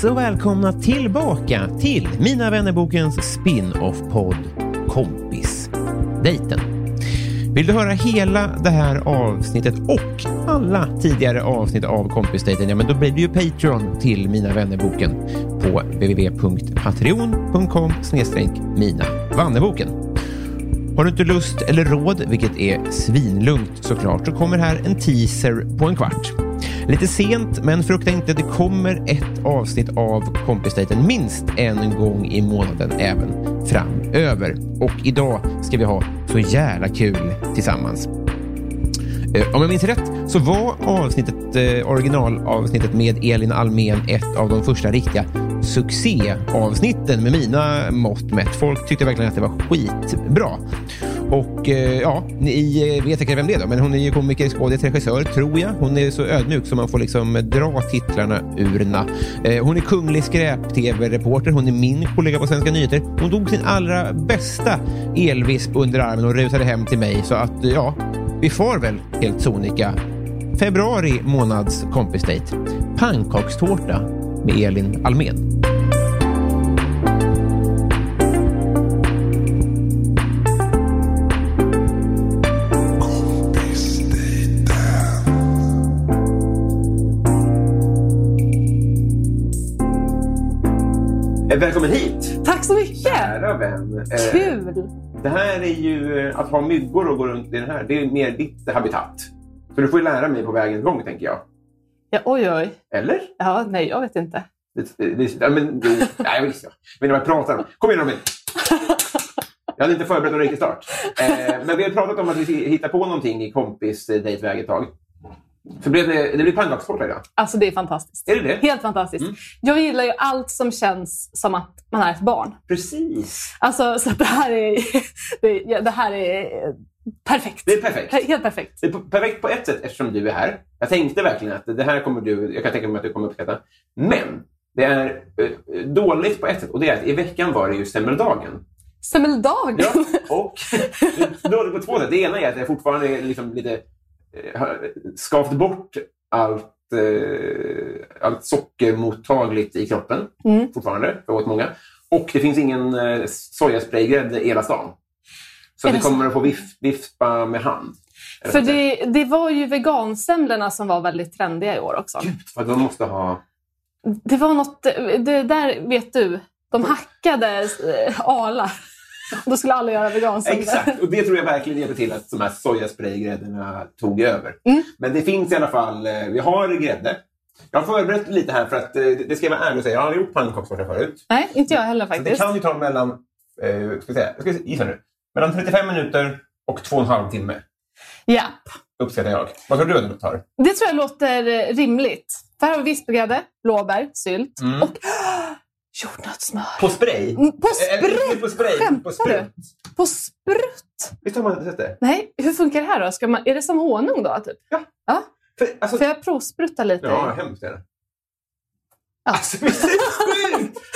Så och välkomna tillbaka till Mina vännerbokens spin-off-podd Kompisdejten. Vill du höra hela det här avsnittet och alla tidigare avsnitt av Kompisdejten, ja men då blir du ju Patreon till Mina vännerboken på www.patreon.com Mina vanneboken. Har du inte lust eller råd, vilket är svinlugnt såklart, så kommer här en teaser på en kvart. Lite sent, men frukta inte, det kommer ett avsnitt av Kompisdejten minst en gång i månaden även framöver. Och idag ska vi ha så jävla kul tillsammans. Eh, om jag minns rätt så var avsnittet, eh, originalavsnittet med Elin Almen ett av de första riktiga succéavsnitten med mina mått mätt. Folk tyckte verkligen att det var skitbra. Och eh, ja, ni eh, vet säkert vem det är då, men hon är ju komiker, skådis, regissör, tror jag. Hon är så ödmjuk så man får liksom dra titlarna urna. Eh, hon är kunglig skräp-tv-reporter, hon är min kollega på Svenska nyheter. Hon tog sin allra bästa elvisp under armen och rusade hem till mig. Så att ja, vi far väl helt sonika. Februari månads kompisdejt. Pannkakstårta med Elin Almen. Kära vän. Eh, Kul! Det här är ju, eh, att ha myggor och gå runt i den här, det är mer ditt habitat. Så du får ju lära mig på vägens gång, tänker jag. Ja, oj, oj. Eller? Ja, nej, jag vet inte. Det, det, ja, men, jo, nej, visst. Ja. Men vad jag pratar om. Kom igen Robin! Jag hade inte förberett någon riktig start. Eh, men vi har pratat om att vi ska hitta på någonting i kompis dejtväg ett tag. Så blev det, det blir pannkakstårta idag. Alltså, det är fantastiskt. Är det det? Helt fantastiskt. Mm. Jag gillar ju allt som känns som att man är ett barn. Precis. Alltså, så det här är, det, det här är perfekt. Det är perfekt. Helt perfekt. Det är perfekt på ett sätt eftersom du är här. Jag tänkte verkligen att det här kommer du, jag kan tänka mig att du kommer uppskatta. Men det är eh, dåligt på ett sätt och det är att i veckan var det ju semmeldagen. Semmeldag! Ja, och dåligt på två sätt. Det ena är att jag fortfarande är liksom lite skavt bort allt, eh, allt sockermottagligt i kroppen Mm. fortfarande, för åt många. Och det finns ingen eh, sojaspray-grädde i hela stan. Så vi det kommer att få vif, vispa med hand. För vad det, det var ju vegansemlorna som var väldigt trendiga i år också. Gud, för de måste ha... Det var något, det där vet du, de hackade eh, Arla. Då skulle alla göra vegansemlor. Exakt, och det tror jag verkligen hjälper till att de här sojaspray-gräddorna tog över. Mm. Men det finns i alla fall, eh, vi har grädde. Jag har förberett lite här för att eh, det ska jag vara ärlig och säga, jag har aldrig gjort pannkakstårta förut. Nej, inte jag heller Så det faktiskt. kan ju ta mellan, eh, ska vi säga, gissa nu, mellan 35 minuter och två och en halv timme. Ja, Uppskattar jag. Vad tror du att det tar? det tror jag låter eh, rimligt. För här har vi vispgrädde, blåbär, sylt Mm. och jordnötssmör. På spray? Mm, På Eh, eh, sprutt! på spray, Skämtar på sprut. På sprutt! Visst har man inte sett det? Nej, hur funkar det här då? Ska man, är det som honung då? Typ? Ja. ja. För, alltså, Får jag provsprutta lite? ja, hemskt är det. Ja. Alltså, visst är det sjukt?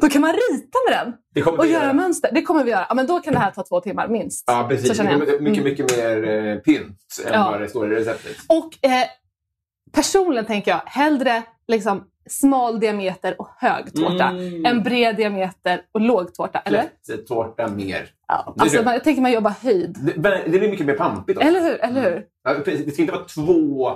Då kan man rita med den Det kommer och vi göra mönster. Det kommer vi göra. Ja, men då kan det här ta två timmar minst. Ja, precis. Det kommer mycket, mycket mer eh, pynt än Ja. vad det står i receptet. Och eh, personligen tänker jag hellre liksom smal diameter och hög tårta. Mm. En bred diameter och låg tårta. Eller? Tårta mer. Ja. Det Alltså, är- man, jag tänker man jobbar höjd. Det, det blir mycket mer pampigt också. Eller hur? Eller hur? Ja, precis. Det ska inte vara två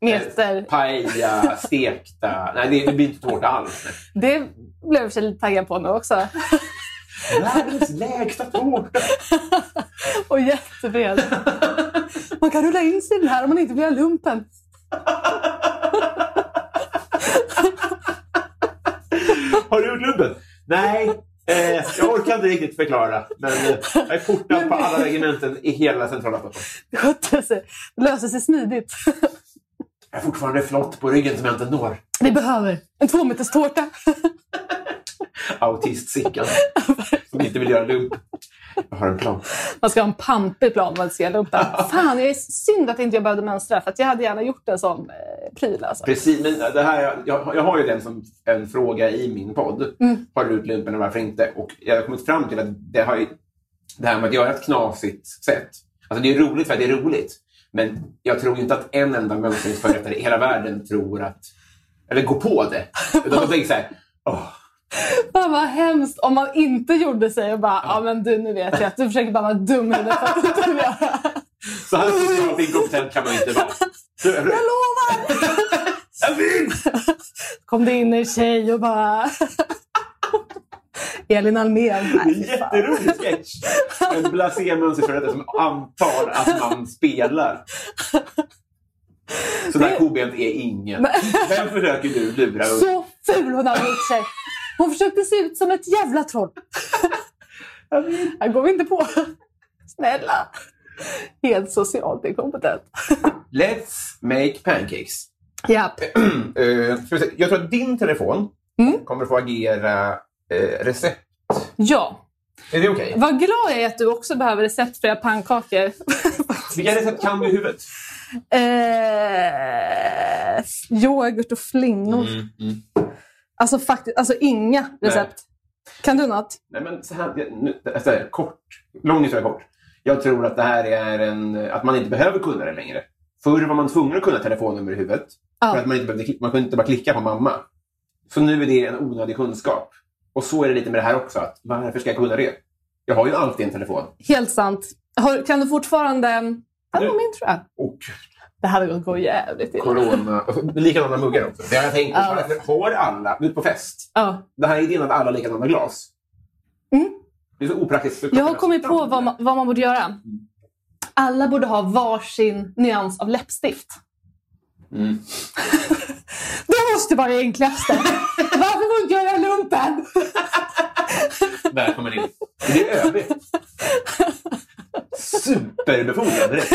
Meter. paja, stekta... Nej, det, det blir inte tårta alls. Det blev jag för sig lite taggad på nu också. Världens lägsta tårta! Och jättebred. Man kan rulla in sig i den här om man inte ha lumpen. Har du gjort lumpen? Nej, eh, jag orkar inte riktigt förklara. Men eh, jag är portad på alla regementen i hela centrala Stockholm. Det skötte sig. Det löser sig smidigt. Jag har fortfarande flott på ryggen som jag inte når. Vi behöver en tvåmeters tårta. Autist-Sickan som inte vill göra lump. Jag har en plan. Man ska ha en pampig plan om man ska göra lumpen. Fan, jag är synd att inte jag behövde mönstra för jag hade gärna gjort en sån eh, pryl. Alltså. Precis, men det här, jag, jag har ju den som en fråga i min podd. Mm. Har du gjort lumpen och varför inte? Och jag har kommit fram till att det, har, det här med att göra ett knasigt sätt. Alltså det är roligt för att det är roligt. Men jag tror inte att en enda mönstringsförrättare i hela världen tror att... Eller går på det. Utan de tänker så här... Åh, Fan vad hemskt om man inte gjorde sig och bara, ja men du nu vet jag att du försöker bara vara dum i huvudet för att du inte vill göra. så här inkompetent kan man inte vara. Jag! Kom det in en tjej och bara... Elin Almén. Jätterolig sketch. En blasé mönsterförrättare som antar att man spelar. Så där kobent är ingen. Vem försöker du lura? Så ful hon hade gjort sig. Hon försökte se ut som ett jävla troll. Här går vi inte på. Snälla. Helt socialt inkompetent. Let's make pancakes. Japp. Eh, se. jag tror att din telefon Mm. kommer få agera eh, recept. Ja. Är det okej? Vad glad jag är att du också behöver receptfria pannkakor. Vilka recept kan du i huvudet? eh, yoghurt och flingor. Alltså faktiskt, alltså inga recept. Kan du något? Nej, men så här, nu, det här, kort. Lång historia kort. Jag tror att det här är en, att man inte behöver kunna det längre. Förr var man tvungen att kunna telefonnummer i huvudet. Ja. För att man, inte behövde, man kunde inte bara klicka på mamma. Så nu är det en onödig kunskap. Och så är det lite med det här också. Att varför ska jag kunna det? Jag har ju alltid en telefon. Helt sant. Har, kan du fortfarande... Ja, min tror jag. Och Det hade gått gå jävligt illa. corona. likadana muggar också. Det har jag tänkt. Ja. Har alla, nu på fest, Ja. det här är idén att alla har likadana glas. Mm. Det är så opraktiskt. Jag har kommit på vad man, vad man borde göra. Alla borde ha varsin nyans av läppstift. Mm. Det måste vara det enklaste. Varför får inte jag göra lumpen? Det in. Det är ÖB. Superbefordran direkt.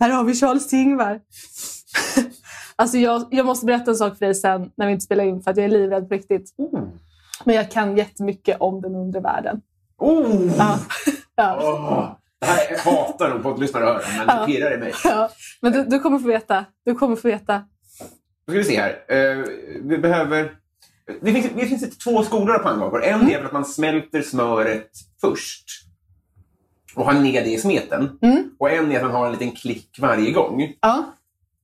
Här har vi Charles Tingvar. Alltså jag, jag måste berätta en sak för dig sen när vi inte spelar in för att jag är livrädd på riktigt. Oh. Men jag kan jättemycket om den undre världen. Oh. Ja. Ja. Åh. Det här jag hatar de poddlyssnare att höra, men det pirrar i mig. Ja. Men du, du kommer få veta. Du kommer få veta. Då ska vi se här. Eh, vi behöver... Det finns, det finns två skolor av pannkakor. En är väl att man smälter smöret först och har ner det i smeten. Mm. Och en är att man har en liten klick varje gång. Ja.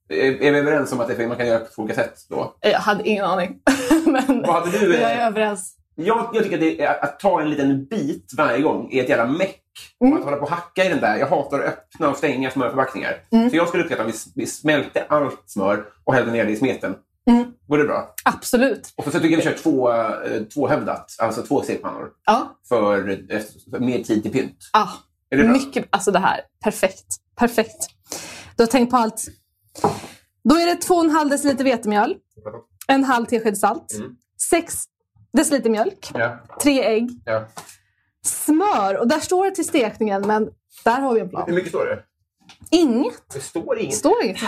Är, är vi överens om att det, man kan göra på olika sätt då? Jag hade ingen aning. Men Vad hade du? jag eh, är överens. Jag, jag tycker att, är, att ta en liten bit varje gång är ett jävla meck. Mm. Och att hålla på och hacka i den där. Jag hatar att öppna och stänga smörförpackningar. Mm. Så jag skulle uppskatta om vi, vi smälte allt smör och hällde ner det i smeten. Mm. Går det bra? Absolut. Och så tycker jag vi kör två, eh, tvåhövdat, alltså två stekpannor. Ja. För, eh, för mer tid till pynt. Ah, Är det bra? mycket, alltså det här, perfekt. Perfekt. Du har tänkt på allt. Då är det 2,5 deciliter vetemjöl, en halv tesked salt, Mm. 6 deciliter mjölk, Ja. tre ägg, ja. Smör. Och där står det till stekningen, men där har vi en Hur plan. mycket står det? Inget. Det står inget. Står inget.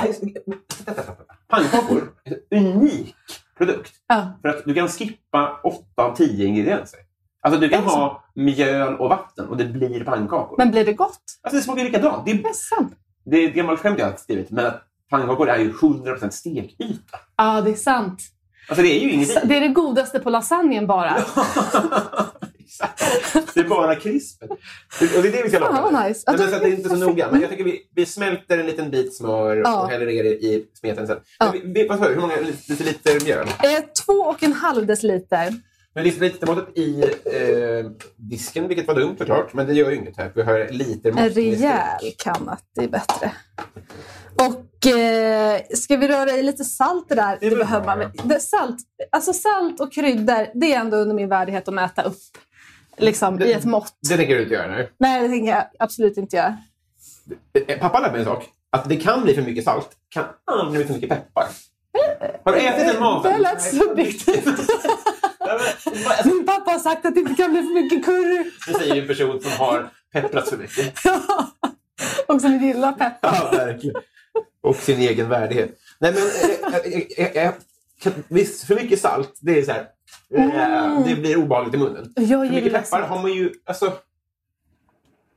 Pannkakor en unik produkt. Ja. För att du kan skippa 8 av 10 ingredienser. Alltså du kan ha mjöl och vatten och det blir pannkakor. Men blir det gott? Alltså det smakar likadant. Det är, Det är sant. det är ett gammalt skämt jag har skrivit, men att pannkakor är ju 100% stekyta. Ja, det är sant. Alltså det är ju ingenting. Det är det godaste på lasagnen bara. Exakt. Det är bara krispen. Och det är det vi ska laga. Vad nice. Men så att det är inte så noga. Men jag tycker vi, vi smälter en liten bit smör Ja. och häller ner det i smeten sen. Ja. Vi, vad sa du? Hur många deciliter mjöl? Eh, två och en halv deciliter. Men decilitermåttet i eh, disken, vilket var dumt såklart. Men det gör ju inget här. Vi har litermått. En rejäl kanna, det är bättre. Och eh, ska vi röra i lite salt det där? Det Det behöver man salt, alltså salt och kryddor, det är ändå under min värdighet att mäta upp liksom, i ett mått. Det tänker du inte göra nu. Nej, det tänker jag absolut inte göra. Eh, Pappa lärde mig en sak. Att det kan bli för mycket salt. Kan aldrig bli för mycket peppar. Har du ätit en mat? Det lät subjektivt. Ja, Min pappa har sagt att det inte kan bli för mycket curry. Det säger en person som har pepprat för mycket. och som gillar peppar. Ja, verkligen. Och sin egen värdighet. Nej, men, eh, eh, kan- visst, för mycket salt, det är så här... eh, Det blir obehagligt i munnen. Jag För mycket peppar har man ju... Alltså,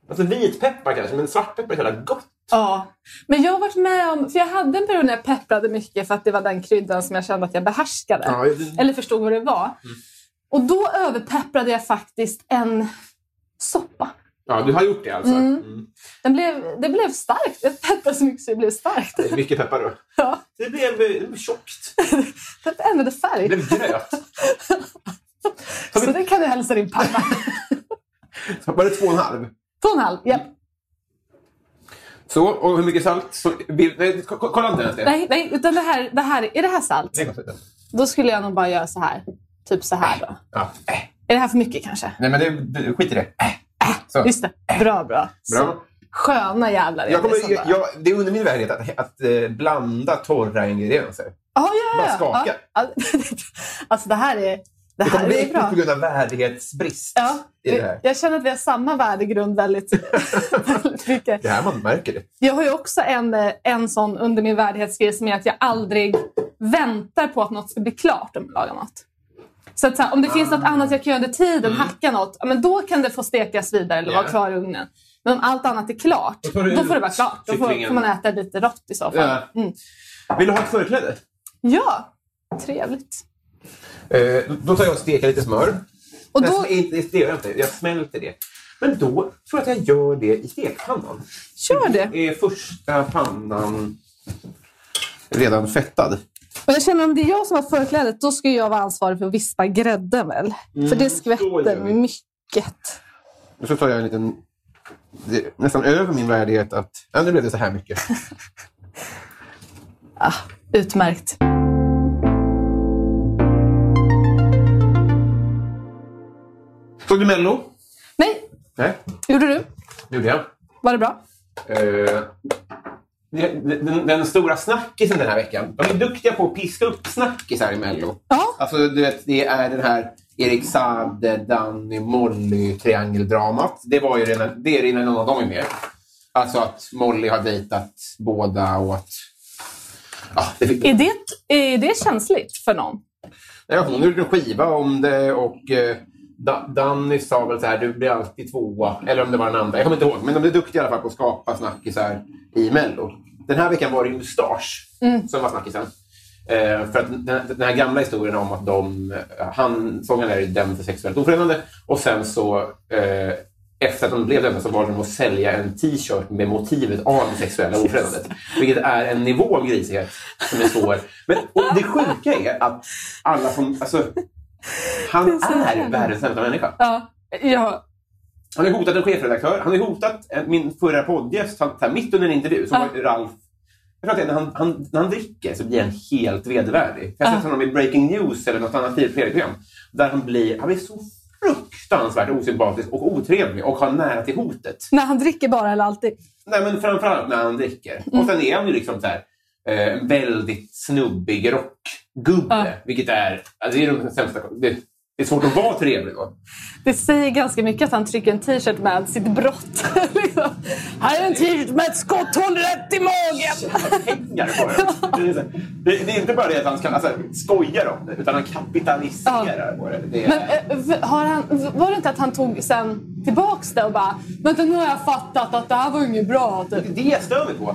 alltså vitpeppar kanske, men svartpeppar är så jävla gott. Ja, men jag har varit med om, för jag hade en period när jag pepprade mycket för att det var den kryddan som jag kände att jag behärskade. Ja, det- Eller förstod vad det var. Och då överpepprade jag faktiskt en soppa. Ja, du har gjort det alltså. Mm. Mm. Den blev, det blev starkt. Jag pepprade så mycket så det blev starkt. Det är mycket peppar då. Ja, Det blev, det blev tjockt. det ändrade Det färg. blev gröt. Så det kan du hälsa din pappa. Var det två och en halv? Två och en halv, japp. Så, och hur mycket salt? Så, nej, ko- ko- kolla inte ens det. Nej, nej, utan det här, det här, är det här salt? Det. Då skulle jag nog bara göra så här. Typ så här då. Ja. Är det här för mycket kanske? Nej, men det, det, skit i det. Äh. Så. Just det. Bra, bra. Bra. Sköna jävlar. Jag det kommer, jag, jag, det är under min värdighet att, att eh, blanda torra ingredienser. Ja, ja, Bara skaka. Ja. Alltså det här är, det Det här kommer bli äckligt på grund av värdighetsbrist Ja, jag känner att vi har samma värdegrund väldigt, väldigt mycket. Det här man märker det. Jag har ju också en, eh, en sån under min värdighetsgrej som är att jag aldrig väntar på att något ska bli klart om jag lagar mat. Så, att, så här, om det finns något annat jag kan göra under tiden, hacka något, men då kan det få stekas vidare eller Mm. Ja. vara kvar i ugnen. Men om allt annat är klart, Då då får det vara klart. Då får, får man äta lite rått i så fall. Ja. Mm. Vill du ha ett förkläde? Ja, trevligt. Eh, då tar jag och steker lite smör. Och då, inte, det gör jag inte. Jag smälter det. Men då tror jag att jag gör det i stekpannan. kör det. Är första pannan redan fettad? Och jag känner om det är jag som har förklädet, då ska jag vara ansvarig för att vispa grädden väl? för det skvätter mycket. Så tar jag en liten... Det är nästan över min värdighet att... Ja, nu blev det så här mycket. Ah, utmärkt. Såg du Mello? Nej, Nej, gjorde du? det gjorde jag. Var det bra? Eh, den, den stora snackisen den här veckan. De är duktiga på att piska upp snackisar i Mello. Ja. Alltså, du vet, det är den här Erik Saade, Danny, Molly triangeldramat. Det var ju redan, det är redan någon av dem är med. Alltså att Molly har dejtat båda och att... Ja, det fick, Är det, är det känsligt för någon? Ja, hon gjorde en skiva om det och eh, Da- Danny sa väl så här, du blir alltid tvåa. Eller om det var den andra, jag kommer inte ihåg. Men de är duktiga i alla fall på att skapa snackisar i Mello. Den här veckan var det ju Mustasch som var snackisen. Eh, för att den, den här gamla historien om att de, eh, han, sångaren är dömd för sexuellt ofredande och sen så eh, efter att de blev dömda så valde de att sälja en t-shirt med motivet av det sexuella ofredandet. Vilket är en nivå av grisighet som är svår. Men och det sjuka är att alla som... Alltså, han är är världens sämsta människa. Ja. ja. Han har hotat en chefredaktör. Han har hotat en- min förra poddgäst han- här, mitt under en intervju. Som Ja. var Ralf. Jag tror att när han, han, när han dricker så blir han helt vedervärdig. Jag har sett honom i Breaking News eller något annat tv-program. Där han blir, han blir så fruktansvärt osympatisk och otrevlig och har nära till hotet. När han dricker bara eller alltid? Nej, men framförallt när han dricker. Mm. Och sen är han ju liksom så här, eh, väldigt snubbig rockgubbe. Ja. Vilket är, alltså, det är de sämsta... Det, det är svårt att vara trevlig då. Det säger ganska mycket att han trycker en t-shirt med sitt brott. liksom. Här är en t-shirt med ett skotthål rätt i magen. pengar på det. Det det, är inte bara det att han ska, alltså, skojar om det, utan han kapitaliserar på det. det är, Men eh, har han, var det inte att han tog sen tillbaks det och bara Vänta nu har jag fattat att det här var inget bra. det är Typ. det stör mig på.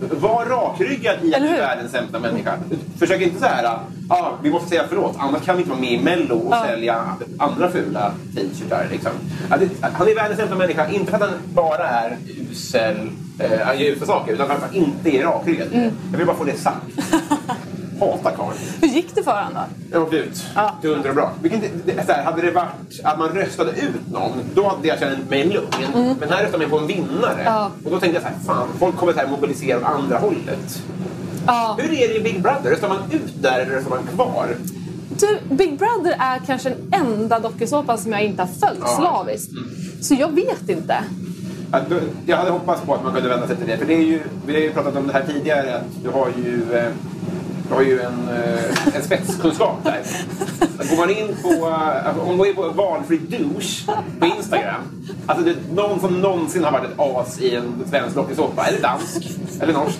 Var rakryggad i att du är världens sämsta människa. Försök inte så här Ja, vi måste säga förlåt. Annars kan vi inte vara med i Mello och sälja andra fula t-shirtar. Liksom. Ja, han är världens sämsta människa. Inte för att han bara är usel, eh, han gör usla saker, utan för att han inte är rakryggad. Mm. Jag vill bara få det sagt. Hatar karln. Hur gick det för honom då? Jag åkte ut. Ja. Dunder och bra. Vilken, det, så här, hade det varit att man röstade ut någon, då hade jag känt mig lugn. Men här röstar man på en vinnare. Mm. Ja. Och då tänkte jag så här, fan, folk kommer så här mobilisera åt andra hållet. Ja. Hur är det i Big Brother? Röstar man ut där eller röstar man kvar? Du, Big Brother är kanske den enda dokusåpan som jag inte har följt Ja. slaviskt. Så jag vet inte. Jag hade hoppats på att man kunde vända sig till det. För det är ju, vi har ju pratat om det här tidigare, att du har ju, eh, har ju en, eh, en spetskunskap där. Går man in på, eh, om man går in på valfri douche på Instagram. Alltså det, någon som någonsin har varit ett as i en svensk dokusåpa, eller dansk, eller norsk.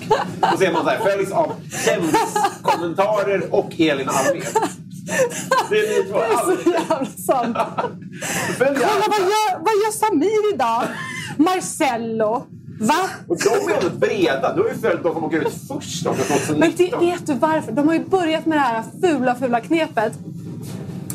Då ser man så här, följs av kändiskommentarer och Elin Almén. Det är. Det är så jävla sant. Kolla vad gör, vad gör Samir idag? Marcello. Va? Och de är ändå breda. Du har ju följt de som åker ut först också, 2019. Men det, vet du varför? De har ju börjat med det här fula, fula knepet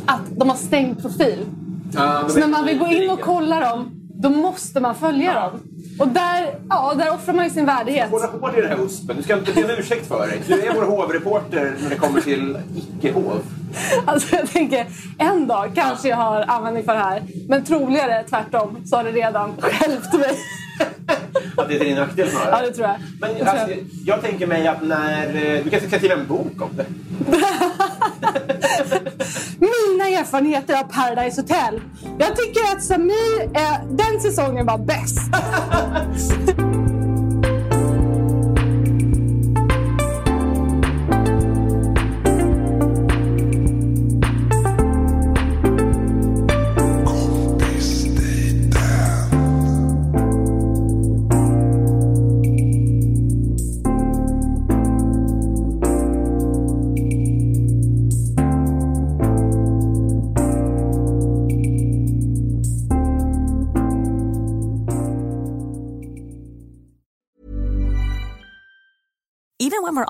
att de har stängt profil. De Så är när man vill gå in och kolla dem, då måste man följa dem. Och där, ja, där offrar man ju sin värdighet. Hålla hårt i det här uspen. Du ska inte be om ursäkt för dig. Du är vår hovreporter när det kommer till icke-hov. Alltså jag tänker, en dag kanske jag har användning för det här. Men troligare tvärtom så har det redan stjälpt mig. Att det är din nackdel snarare. Ja, det tror jag. Men tror alltså, jag. jag tänker mig att när... eh, Du kanske ska skriva en bok om det. Mina erfarenheter av Paradise Hotel. Jag tycker att Samir, eh, den säsongen var bäst.